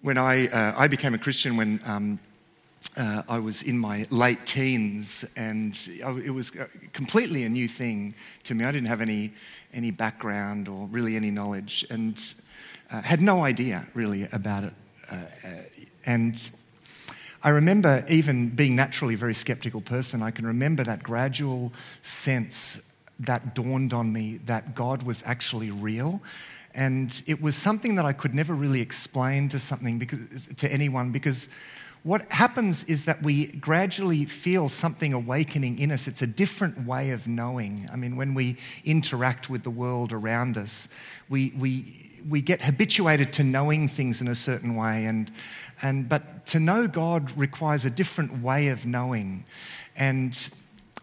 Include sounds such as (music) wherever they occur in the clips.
when I, uh, I became a Christian when um, uh, I was in my late teens, and it was completely a new thing to me. I didn't have any, any background or really any knowledge, and uh, had no idea really about it. Uh, uh, and I remember even being naturally a very skeptical person, I can remember that gradual sense that dawned on me that God was actually real and it was something that I could never really explain to something because, to anyone because what happens is that we gradually feel something awakening in us. It's a different way of knowing. I mean, when we interact with the world around us, we, we, we get habituated to knowing things in a certain way. And, and, but to know God requires a different way of knowing. And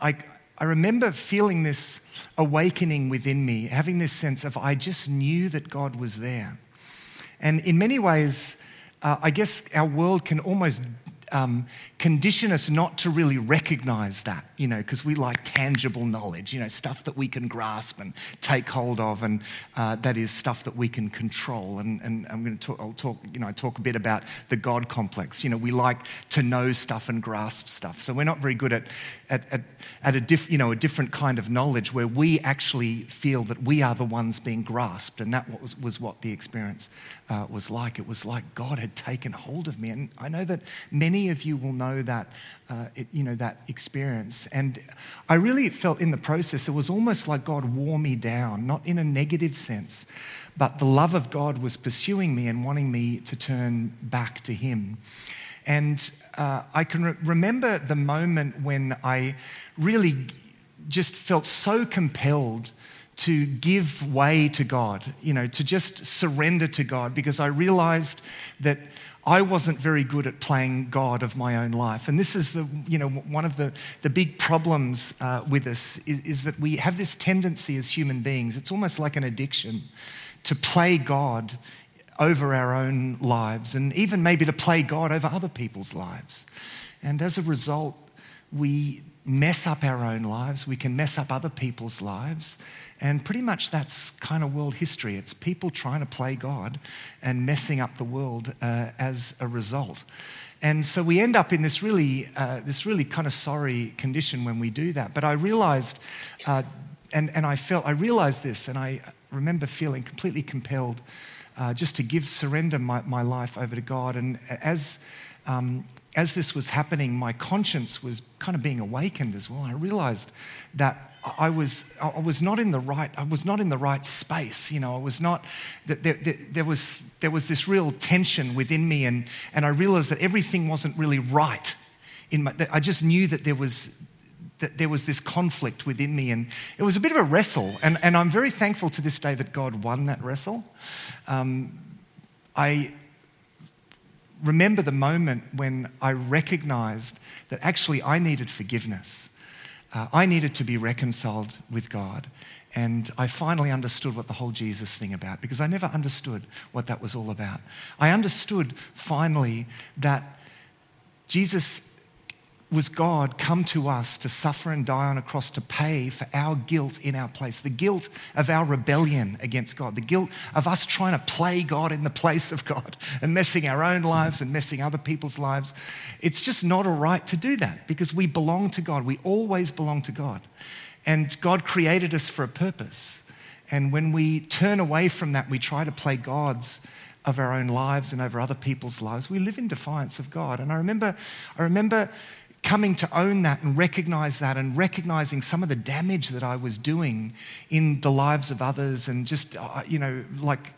I, I remember feeling this awakening within me, having this sense of I just knew that God was there. And in many ways, uh, I guess our world can almost um, condition us not to really recognize that, you know, because we like tangible knowledge, you know, stuff that we can grasp and take hold of, and uh, that is stuff that we can control. And, and I'm going to talk, I'll talk, you know, talk a bit about the God complex. You know, we like to know stuff and grasp stuff, so we're not very good at, at, at, at a, diff, you know, a different kind of knowledge where we actually feel that we are the ones being grasped, and that was, was what the experience uh, was like. It was like God had taken hold of me, and I know that many of you will know that, uh, it, you know, that experience. And I really felt in the process, it was almost like God wore me down, not in a negative sense, but the love of God was pursuing me and wanting me to turn back to Him. And uh, I can re- remember the moment when I really just felt so compelled to give way to God, you know, to just surrender to God because I realized that I wasn't very good at playing God of my own life. And this is the, you know, one of the, the big problems uh, with us is, is that we have this tendency as human beings, it's almost like an addiction to play God over our own lives and even maybe to play God over other people's lives. And as a result, we mess up our own lives, we can mess up other people's lives. And pretty much that's kind of world history. It's people trying to play God and messing up the world uh, as a result. And so we end up in this really, uh, this really kind of sorry condition when we do that. But I realized, uh, and, and I felt, I realized this, and I remember feeling completely compelled uh, just to give, surrender my, my life over to God. And as um, as this was happening, my conscience was kind of being awakened as well. I realized that I was, I was not in the right, I was not in the right space. You know, I was not, there, there, there, was, there was this real tension within me, and, and I realized that everything wasn't really right. In my, I just knew that there was, that there was this conflict within me, and it was a bit of a wrestle. And, and I'm very thankful to this day that God won that wrestle. Um, I, remember the moment when I recognized that actually I needed forgiveness. Uh, I needed to be reconciled with God. And I finally understood what the whole Jesus thing about because I never understood what that was all about. I understood finally that Jesus was God come to us to suffer and die on a cross to pay for our guilt in our place, the guilt of our rebellion against God, the guilt of us trying to play God in the place of God and messing our own lives and messing other people's lives. It's just not a right to do that because we belong to God. We always belong to God. And God created us for a purpose. And when we turn away from that, we try to play gods of our own lives and over other people's lives. We live in defiance of God. And I remember, I remember coming to own that and recognize that and recognizing some of the damage that I was doing in the lives of others and just, uh, you know, like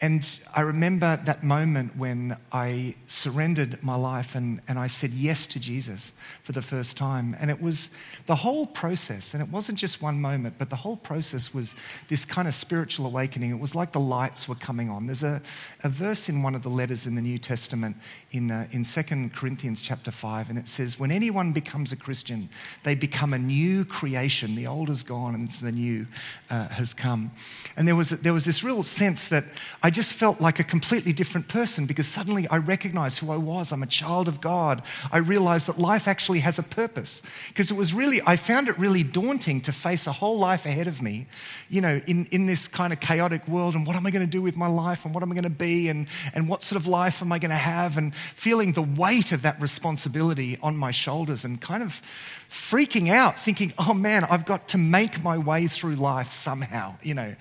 and I remember that moment when I surrendered my life and, and I said yes to Jesus for the first time. And it was the whole process, and it wasn't just one moment, but the whole process was this kind of spiritual awakening. It was like the lights were coming on. There's a, a verse in one of the letters in the New Testament in, uh, in 2 Corinthians chapter 5, and it says, When anyone becomes a Christian, they become a new creation. The old is gone and the new uh, has come. And there was, there was this real sense that I just felt like a completely different person because suddenly I recognized who I was. I'm a child of God. I realized that life actually has a purpose. Because it was really, I found it really daunting to face a whole life ahead of me, you know, in, in this kind of chaotic world. And what am I going to do with my life? And what am I going to be? And, and what sort of life am I going to have? And feeling the weight of that responsibility on my shoulders and kind of freaking out, thinking, oh man, I've got to make my way through life somehow, you know.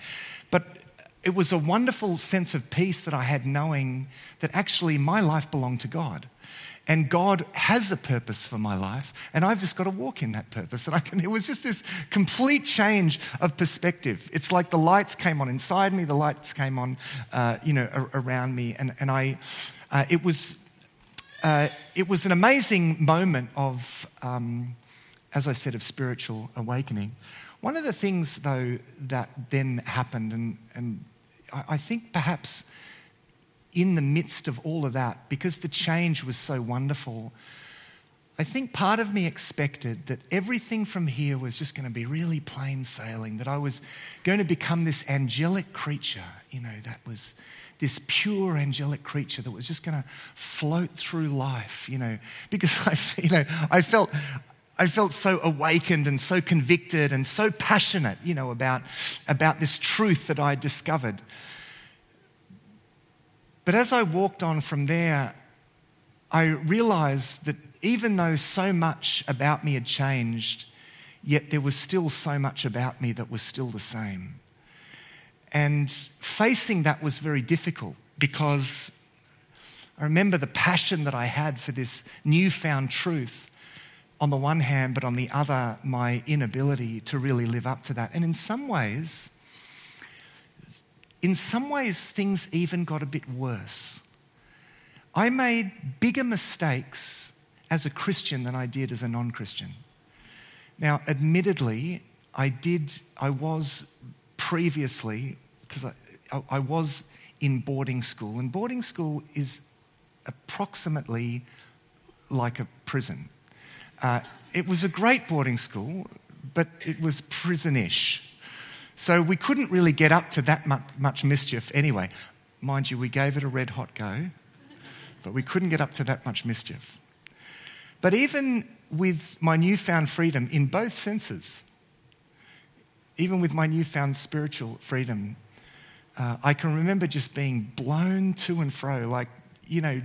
It was a wonderful sense of peace that I had knowing that actually my life belonged to God. And God has a purpose for my life, and I've just got to walk in that purpose. And can, it was just this complete change of perspective. It's like the lights came on inside me, the lights came on, uh, you know, around me, and, and I, uh, it was, uh, it was an amazing moment of, um, as I said, of spiritual awakening. One of the things, though, that then happened, and, and I think perhaps in the midst of all of that, because the change was so wonderful, I think part of me expected that everything from here was just going to be really plain sailing, that I was going to become this angelic creature, you know, that was this pure angelic creature that was just going to float through life, you know, because (laughs) I, you know, I felt I felt so awakened and so convicted and so passionate, you know, about, about this truth that I discovered. But as I walked on from there, I realized that even though so much about me had changed, yet there was still so much about me that was still the same. And facing that was very difficult because I remember the passion that I had for this newfound truth on the one hand, but on the other, my inability to really live up to that. And in some ways, in some ways, things even got a bit worse. I made bigger mistakes as a Christian than I did as a non Christian. Now, admittedly, I did, I was previously, because I, I was in boarding school, and boarding school is approximately like a prison. Uh, it was a great boarding school, but it was prisonish. So we couldn't really get up to that much mischief anyway. Mind you, we gave it a red hot go, but we couldn't get up to that much mischief. But even with my newfound freedom in both senses, even with my newfound spiritual freedom, uh, I can remember just being blown to and fro, like, you know,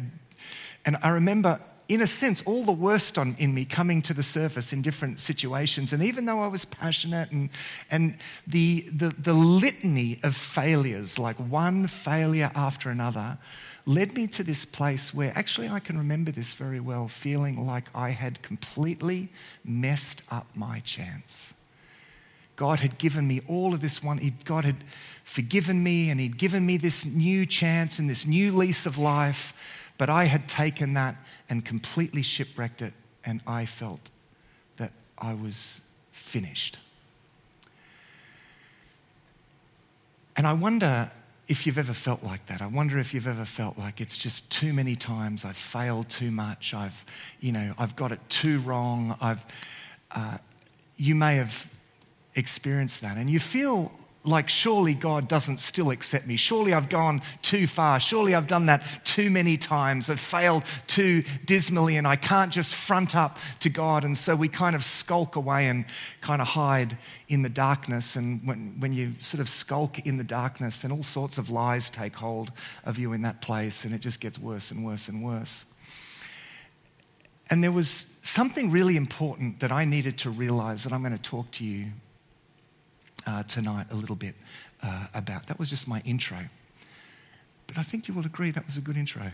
and I remember in a sense, all the worst on, in me coming to the surface in different situations. And even though I was passionate and, and the, the, the litany of failures, like one failure after another, led me to this place where actually I can remember this very well, feeling like I had completely messed up my chance. God had given me all of this one. God had forgiven me and He'd given me this new chance and this new lease of life. But I had taken that and completely shipwrecked it, and I felt that I was finished. And I wonder if you've ever felt like that. I wonder if you've ever felt like it's just too many times. I've failed too much. I've, you know, I've got it too wrong. I've, uh, you may have experienced that, and you feel like, surely God doesn't still accept me. Surely I've gone too far. Surely I've done that too many times. I've failed too dismally, and I can't just front up to God. And so we kind of skulk away and kind of hide in the darkness. And when, when you sort of skulk in the darkness, then all sorts of lies take hold of you in that place, and it just gets worse and worse and worse. And there was something really important that I needed to realize that I'm going to talk to you uh, tonight a little bit uh, about. That was just my intro. But I think you will agree that was a good intro.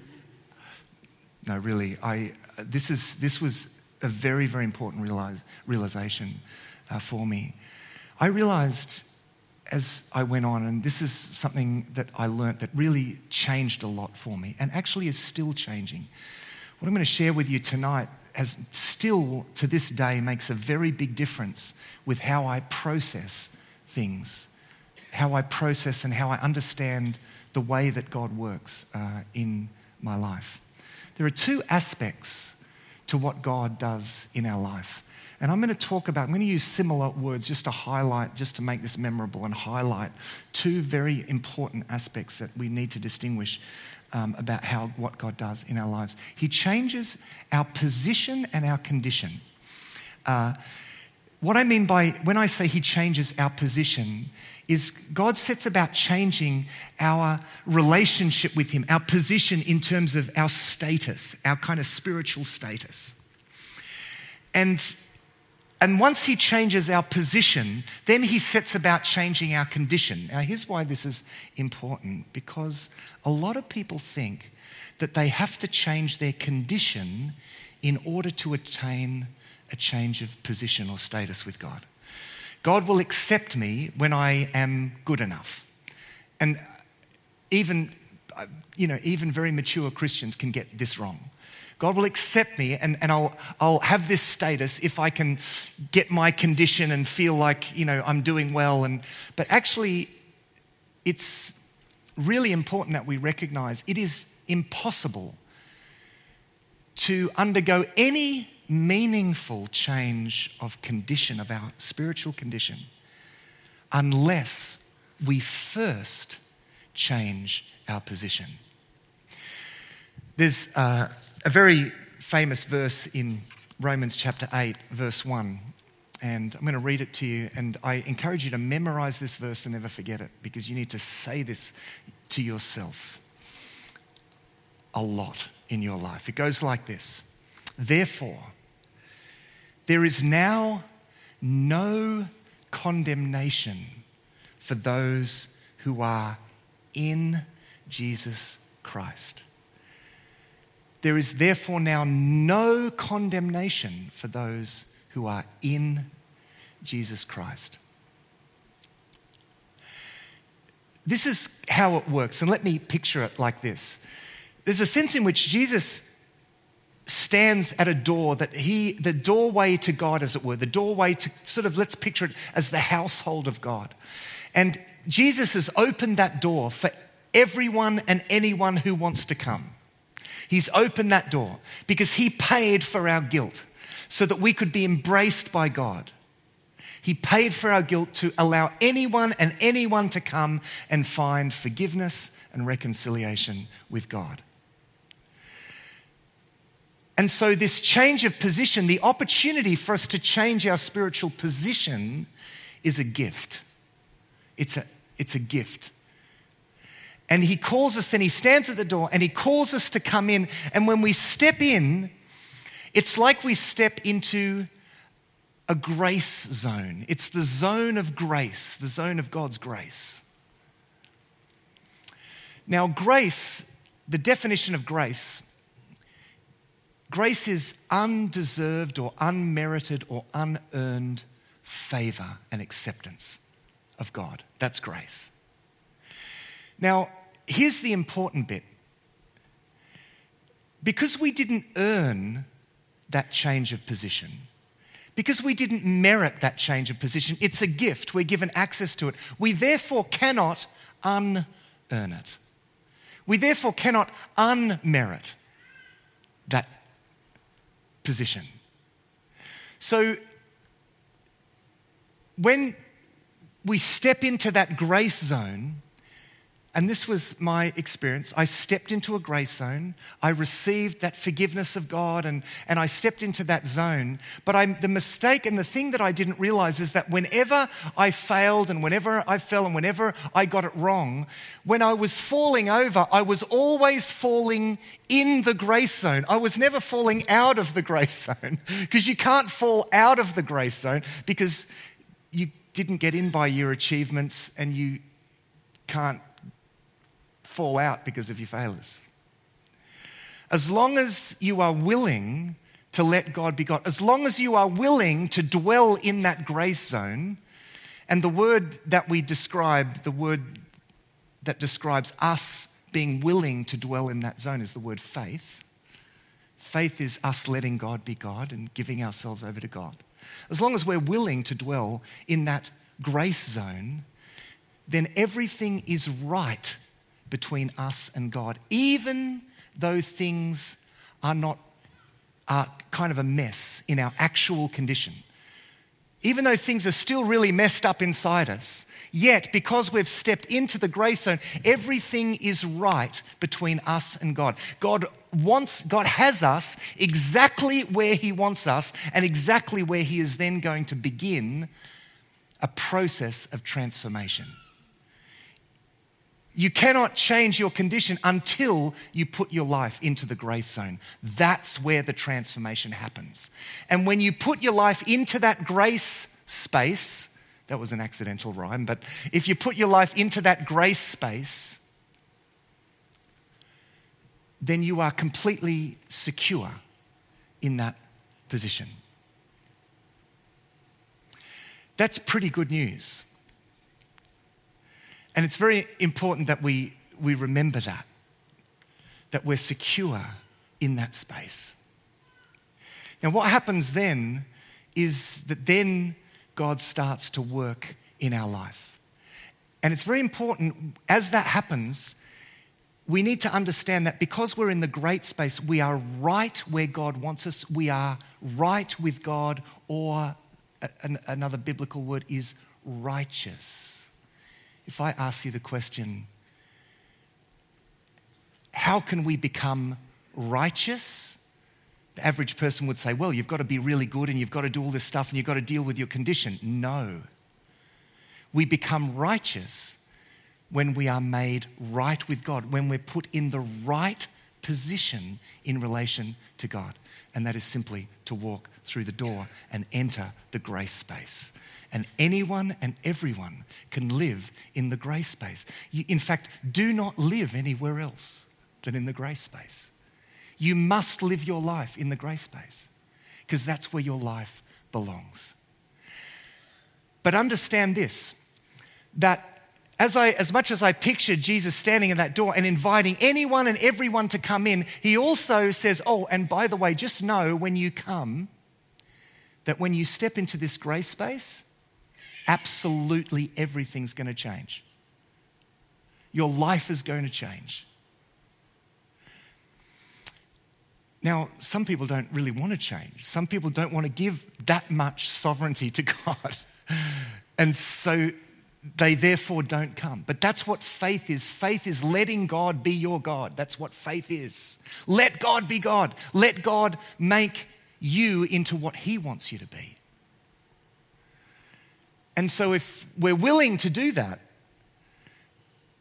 (laughs) no, really, I, this, is, this was a very, very important realize, realization uh, for me. I realized as I went on, and this is something that I learnt that really changed a lot for me and actually is still changing. What I'm going to share with you tonight has still to this day makes a very big difference with how I process things, how I process and how I understand the way that God works uh, in my life. There are two aspects to what God does in our life. And I'm going to talk about, I'm going to use similar words just to highlight, just to make this memorable and highlight two very important aspects that we need to distinguish um, about how, what God does in our lives. He changes our position and our condition. Uh, what I mean by when I say He changes our position is God sets about changing our relationship with Him, our position in terms of our status, our kind of spiritual status. And and once he changes our position, then he sets about changing our condition. Now, here's why this is important because a lot of people think that they have to change their condition in order to attain a change of position or status with God. God will accept me when I am good enough. And even, you know, even very mature Christians can get this wrong. God will accept me and, and I'll, I'll have this status if I can get my condition and feel like, you know, I'm doing well. And, but actually, it's really important that we recognize it is impossible to undergo any meaningful change of condition, of our spiritual condition, unless we first change our position. There's uh, a very famous verse in Romans chapter 8, verse 1. And I'm going to read it to you. And I encourage you to memorize this verse and never forget it because you need to say this to yourself a lot in your life. It goes like this Therefore, there is now no condemnation for those who are in Jesus Christ. There is therefore now no condemnation for those who are in Jesus Christ. This is how it works, and let me picture it like this. There's a sense in which Jesus stands at a door that he, the doorway to God, as it were, the doorway to sort of, let's picture it as the household of God. And Jesus has opened that door for everyone and anyone who wants to come. He's opened that door because He paid for our guilt so that we could be embraced by God. He paid for our guilt to allow anyone and anyone to come and find forgiveness and reconciliation with God. And so, this change of position, the opportunity for us to change our spiritual position, is a gift. It's a, it's a gift. And he calls us, then he stands at the door and he calls us to come in. And when we step in, it's like we step into a grace zone. It's the zone of grace, the zone of God's grace. Now, grace, the definition of grace, grace is undeserved or unmerited or unearned favor and acceptance of God. That's grace. Now, here's the important bit because we didn't earn that change of position, because we didn't merit that change of position, it's a gift. We're given access to it. We therefore cannot unearn it. We therefore cannot unmerit that position. So when we step into that grace zone, and this was my experience. I stepped into a grace zone. I received that forgiveness of God and, and I stepped into that zone. But I, the mistake and the thing that I didn't realize is that whenever I failed and whenever I fell and whenever I got it wrong, when I was falling over, I was always falling in the grace zone. I was never falling out of the grace (laughs) zone because you can't fall out of the grace zone because you didn't get in by your achievements and you can't fall out because of your failures. As long as you are willing to let God be God, as long as you are willing to dwell in that grace zone, and the word that we describe, the word that describes us being willing to dwell in that zone is the word faith. Faith is us letting God be God and giving ourselves over to God. As long as we're willing to dwell in that grace zone, then everything is right between us and God, even though things are not are kind of a mess in our actual condition. even though things are still really messed up inside us, yet because we've stepped into the grace zone, everything is right between us and God. God wants, God has us exactly where He wants us and exactly where He is then going to begin a process of transformation. You cannot change your condition until you put your life into the grace zone. That's where the transformation happens. And when you put your life into that grace space, that was an accidental rhyme, but if you put your life into that grace space, then you are completely secure in that position. That's pretty good news. And it's very important that we, we remember that, that we're secure in that space. Now, what happens then is that then God starts to work in our life. And it's very important as that happens, we need to understand that because we're in the grace space, we are right where God wants us. We are right with God, or another biblical word is righteous if I ask you the question, how can we become righteous? The average person would say, well, you've got to be really good and you've got to do all this stuff and you've got to deal with your condition. No. We become righteous when we are made right with God, when we're put in the right position in relation to God. And that is simply to walk through the door and enter the grace space. And anyone and everyone can live in the grace space. You, in fact, do not live anywhere else than in the grace space. You must live your life in the grace space because that's where your life belongs. But understand this that as, I, as much as I pictured Jesus standing in that door and inviting anyone and everyone to come in, he also says, Oh, and by the way, just know when you come that when you step into this grace space, absolutely everything's going to change. Your life is going to change. Now, some people don't really want to change. Some people don't want to give that much sovereignty to (laughs) God. And so they therefore don't come. But that's what faith is. Faith is letting God be your God. That's what faith is. Let God be God. Let God make you into what He wants you to be. And so, if we're willing to do that,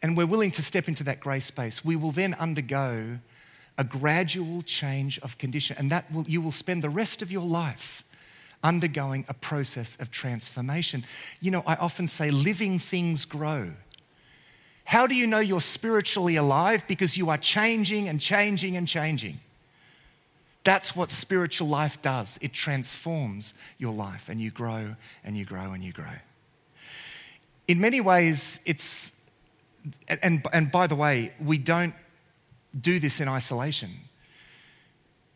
and we're willing to step into that grace space, we will then undergo a gradual change of condition. And that will, you will spend the rest of your life undergoing a process of transformation. You know, I often say living things grow. How do you know you're spiritually alive? Because you are changing and changing and changing. That's what spiritual life does. It transforms your life, and you grow and you grow and you grow. In many ways, it's, and, and by the way, we don't do this in isolation.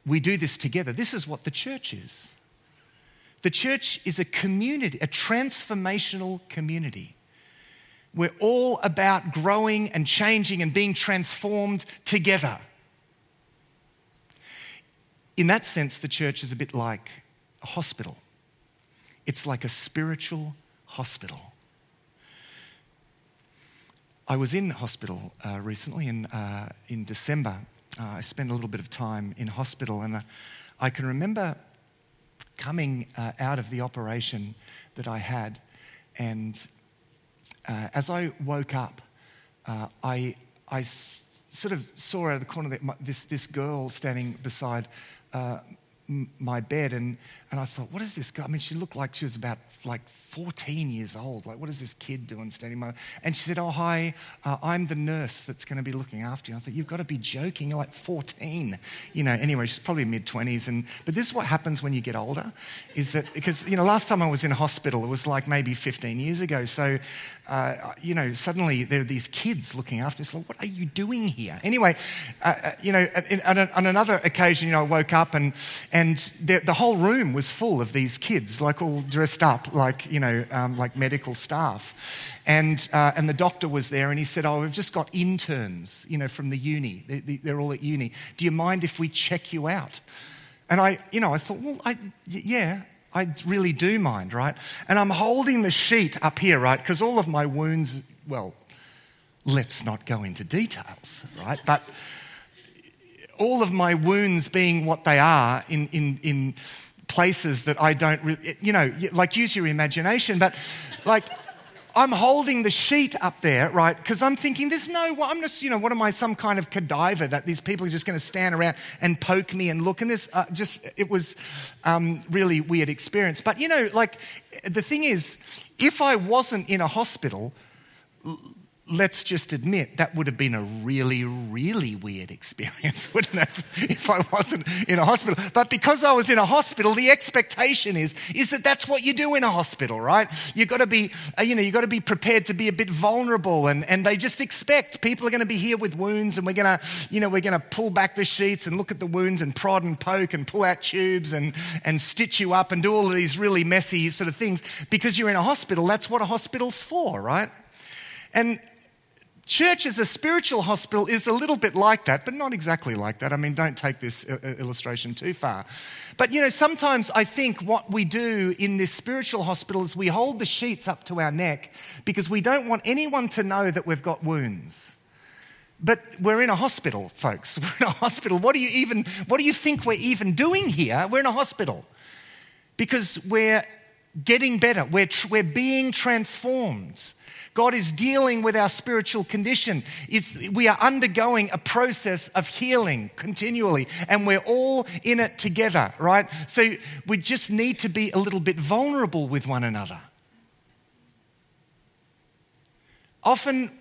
We do this together. This is what the church is. The church is a community, a transformational community. We're all about growing and changing and being transformed together. In that sense, the church is a bit like a hospital. It's like a spiritual hospital. I was in hospital uh, recently in, uh, in December. Uh, I spent a little bit of time in hospital, and uh, I can remember coming uh, out of the operation that I had, and uh, as I woke up, I, I s- sort of saw out of the corner that my, this, this girl standing beside uh, my bed and, and I thought, what is this girl? I mean, she looked like she was about like 14 years old. Like, what is this kid doing standing by? And she said, oh, hi, uh, I'm the nurse that's going to be looking after you. I thought, you've got to be joking. You're like 14. You know, anyway, she's probably mid 20s. And, but this is what happens when you get older is that, because, you know, last time I was in hospital, it was like maybe 15 years ago. So, uh, you know, suddenly there are these kids looking after us. Like, what are you doing here? Anyway, uh, uh you know, on, on, another occasion, you know, I woke up and, and the, the whole room was full of these kids, like all dressed up like, you know, um, like medical staff. And, uh, and the doctor was there and he said, Oh, we've just got interns, you know, from the uni. They, they're all at uni. Do you mind if we check you out? And I, you know, I thought, Well, I, yeah, I really do mind, right? And I'm holding the sheet up here, right? Because all of my wounds, well, let's not go into details, right? But all of my wounds being what they are in, in, in places that I don't really, you know, like use your imagination, but like, I'm holding the sheet up there, right? Because I'm thinking, there's no, I'm just, you know, what am I, some kind of cadaver that these people are just going to stand around and poke me and look? And this, uh, just, it was um, really weird experience. But, you know, like, the thing is, if I wasn't in a hospital, let's just admit that would have been a really, really weird experience, (laughs) wouldn't it? If I wasn't in a hospital. But because I was in a hospital, the expectation is, is that that's what you do in a hospital, right? You've got to be, uh, you know, you've got to be prepared to be a bit vulnerable. And, and they just expect people are going to be here with wounds and we're going to, you know, we're going to pull back the sheets and look at the wounds and prod and poke and pull out tubes and, and stitch you up and do all of these really messy sort of things. Because you're in a hospital, that's what a hospital's for, right? And Church as a spiritual hospital is a little bit like that, but not exactly like that. I mean, don't take this uh, uh, illustration too far. But you know, sometimes I think what we do in this spiritual hospital is we hold the sheets up to our neck because we don't want anyone to know that we've got wounds. But we're in a hospital, folks. (laughs) We're in a hospital. What do you even what do you think we're even doing here? We're in a hospital. Because we're getting better. We're, we're being transformed. God is dealing with our spiritual condition. It's, we are undergoing a process of healing continually, and we're all in it together, right? So we just need to be a little bit vulnerable with one another. Often,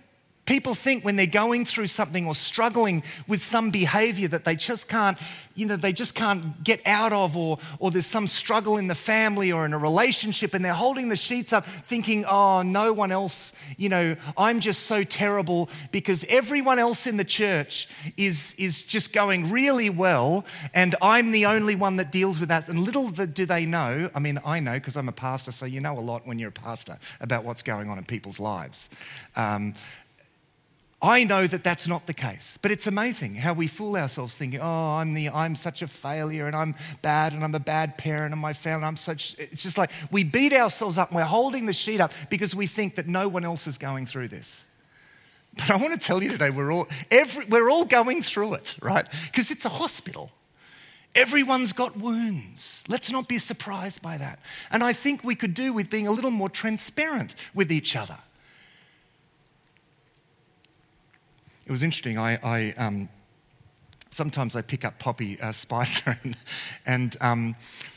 People think when they're going through something or struggling with some behavior that they just can't, you know, they just can't get out of, or, or there's some struggle in the family or in a relationship, and they're holding the sheets up thinking, oh, no one else, you know, I'm just so terrible because everyone else in the church is, is just going really well, and I'm the only one that deals with that. And little do they know, I mean, I know because I'm a pastor, so you know a lot when you're a pastor about what's going on in people's lives. Um, I know that that's not the case, but it's amazing how we fool ourselves thinking, "Oh, I'm the I'm such a failure and I'm bad and I'm a bad parent and my family I'm such." It's just like we beat ourselves up and we're holding the sheet up because we think that no one else is going through this. But I want to tell you today, we're all every, we're all going through it, right? Because it's a hospital. Everyone's got wounds. Let's not be surprised by that. And I think we could do with being a little more transparent with each other. It was interesting. I, I um, sometimes I pick up Poppy uh, Spicer, (laughs) and, and um,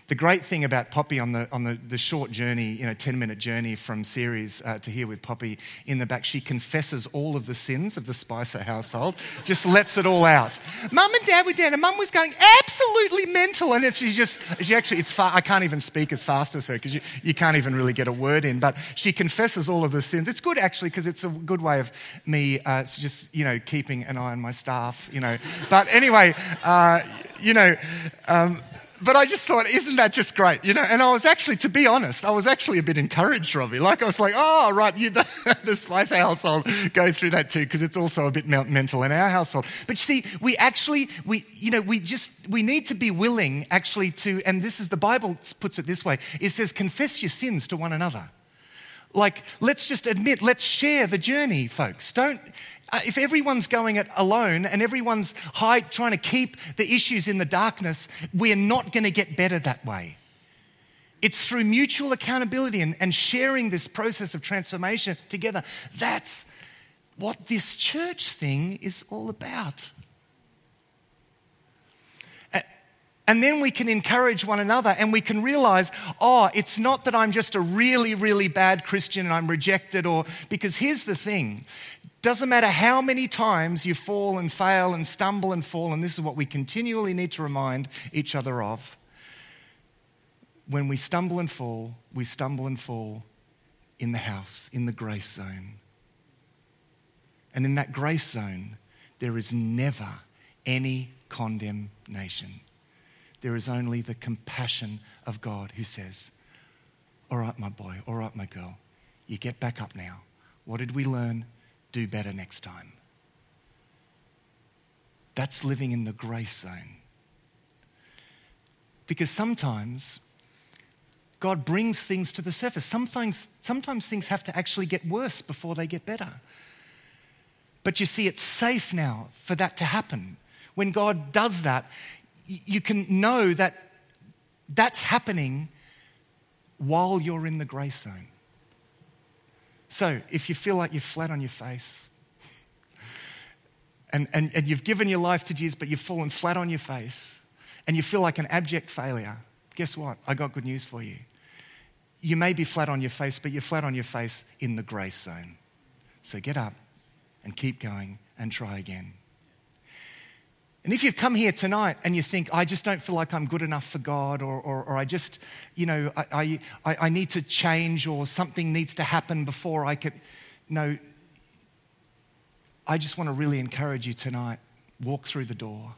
the great thing about Poppy on the, on the, the short journey, you know, 10 minute journey from series uh, to here with Poppy in the back, she confesses all of the sins of the Spicer household, just lets it all out. Mum and Dad were down, and Mum was going absolutely mental. And she's just, she actually, it's far, I can't even speak as fast as her because you, you can't even really get a word in. But she confesses all of the sins. It's good actually because it's a good way of me uh, just, you know, keeping an eye on my staff, you know. But anyway, uh, you know, um, but I just thought, isn't that just great? You know, and I was actually, to be honest, I was actually a bit encouraged, Robbie. Like I was like, oh, right, you, (laughs) the, the Spicer household go through that too, because it's also a bit mental in our household. But you see, we actually, we, you know, we just, we need to be willing actually to, and this is the Bible puts it this way. It says, confess your sins to one another. Like, let's just admit, let's share the journey, folks. Don't, Uh, if everyone's going it alone and everyone's trying to keep the issues in the darkness, we're not going to get better that way. It's through mutual accountability and, and sharing this process of transformation together. That's what this church thing is all about. And then we can encourage one another and we can realize, oh, it's not that I'm just a really, really bad Christian and I'm rejected, or because here's the thing doesn't matter how many times you fall and fail and stumble and fall, and this is what we continually need to remind each other of. When we stumble and fall, we stumble and fall in the house, in the grace zone. And in that grace zone, there is never any condemnation. There is only the compassion of God who says, All right, my boy, all right, my girl, you get back up now. What did we learn? Do better next time. That's living in the grace zone. Because sometimes God brings things to the surface. Sometimes, sometimes things have to actually get worse before they get better. But you see, it's safe now for that to happen. When God does that, you can know that that's happening while you're in the grace zone. So if you feel like you're flat on your face, and, and, and you've given your life to Jesus, but you've fallen flat on your face, and you feel like an abject failure, guess what? I got good news for you. You may be flat on your face, but you're flat on your face in the grace zone. So get up and keep going and try again. And if you've come here tonight and you think, I just don't feel like I'm good enough for God, or, or, or I just, you know, I, I, I need to change, or something needs to happen before I could, no, I just want to really encourage you tonight walk through the door.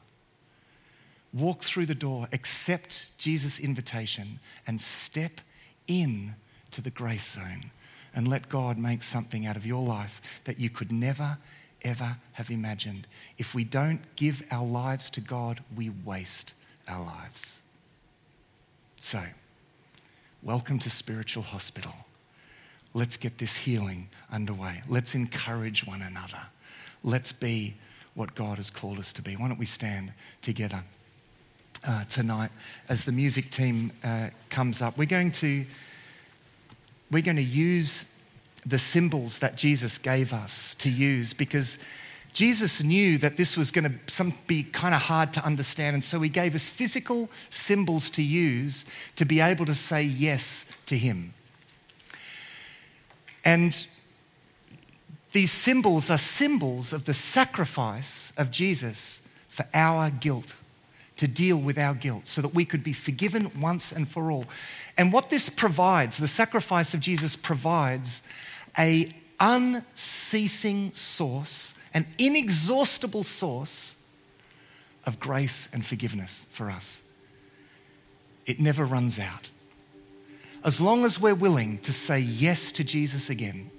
Walk through the door, accept Jesus' invitation, and step in to the grace zone and let God make something out of your life that you could never ever have imagined. If we don't give our lives to God, we waste our lives. So, welcome to Spiritual Hospital. Let's get this healing underway. Let's encourage one another. Let's be what God has called us to be. Why don't we stand together uh, tonight as the music team uh, comes up? We're going to we're going to use the symbols that Jesus gave us to use because Jesus knew that this was going to be kind of hard to understand. And so he gave us physical symbols to use to be able to say yes to him. And these symbols are symbols of the sacrifice of Jesus for our guilt, to deal with our guilt, so that we could be forgiven once and for all. And what this provides, the sacrifice of Jesus provides a unceasing source, an inexhaustible source of grace and forgiveness for us. It never runs out. As long as we're willing to say yes to Jesus again,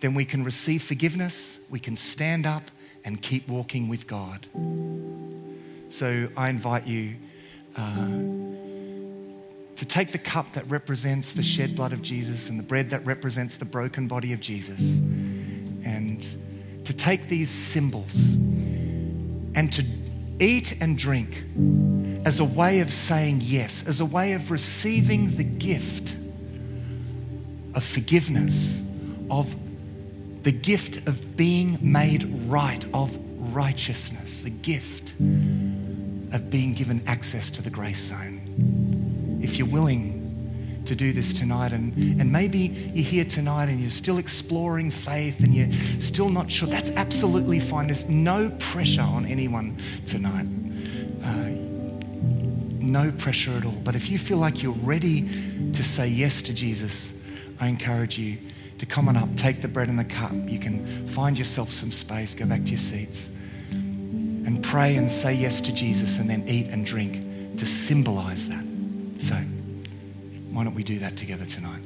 then we can receive forgiveness, we can stand up and keep walking with God. So I invite you. Uh, to take the cup that represents the shed blood of Jesus and the bread that represents the broken body of Jesus, and to take these symbols and to eat and drink as a way of saying yes, as a way of receiving the gift of forgiveness, of the gift of being made right, of righteousness, the gift of being given access to the grace zone if you're willing to do this tonight. And, and maybe you're here tonight and you're still exploring faith and you're still not sure. That's absolutely fine. There's no pressure on anyone tonight. Uh, no pressure at all. But if you feel like you're ready to say yes to Jesus, I encourage you to come on up, take the bread and the cup. You can find yourself some space, go back to your seats, and pray and say yes to Jesus, and then eat and drink to symbolize that. So, why don't we do that together tonight?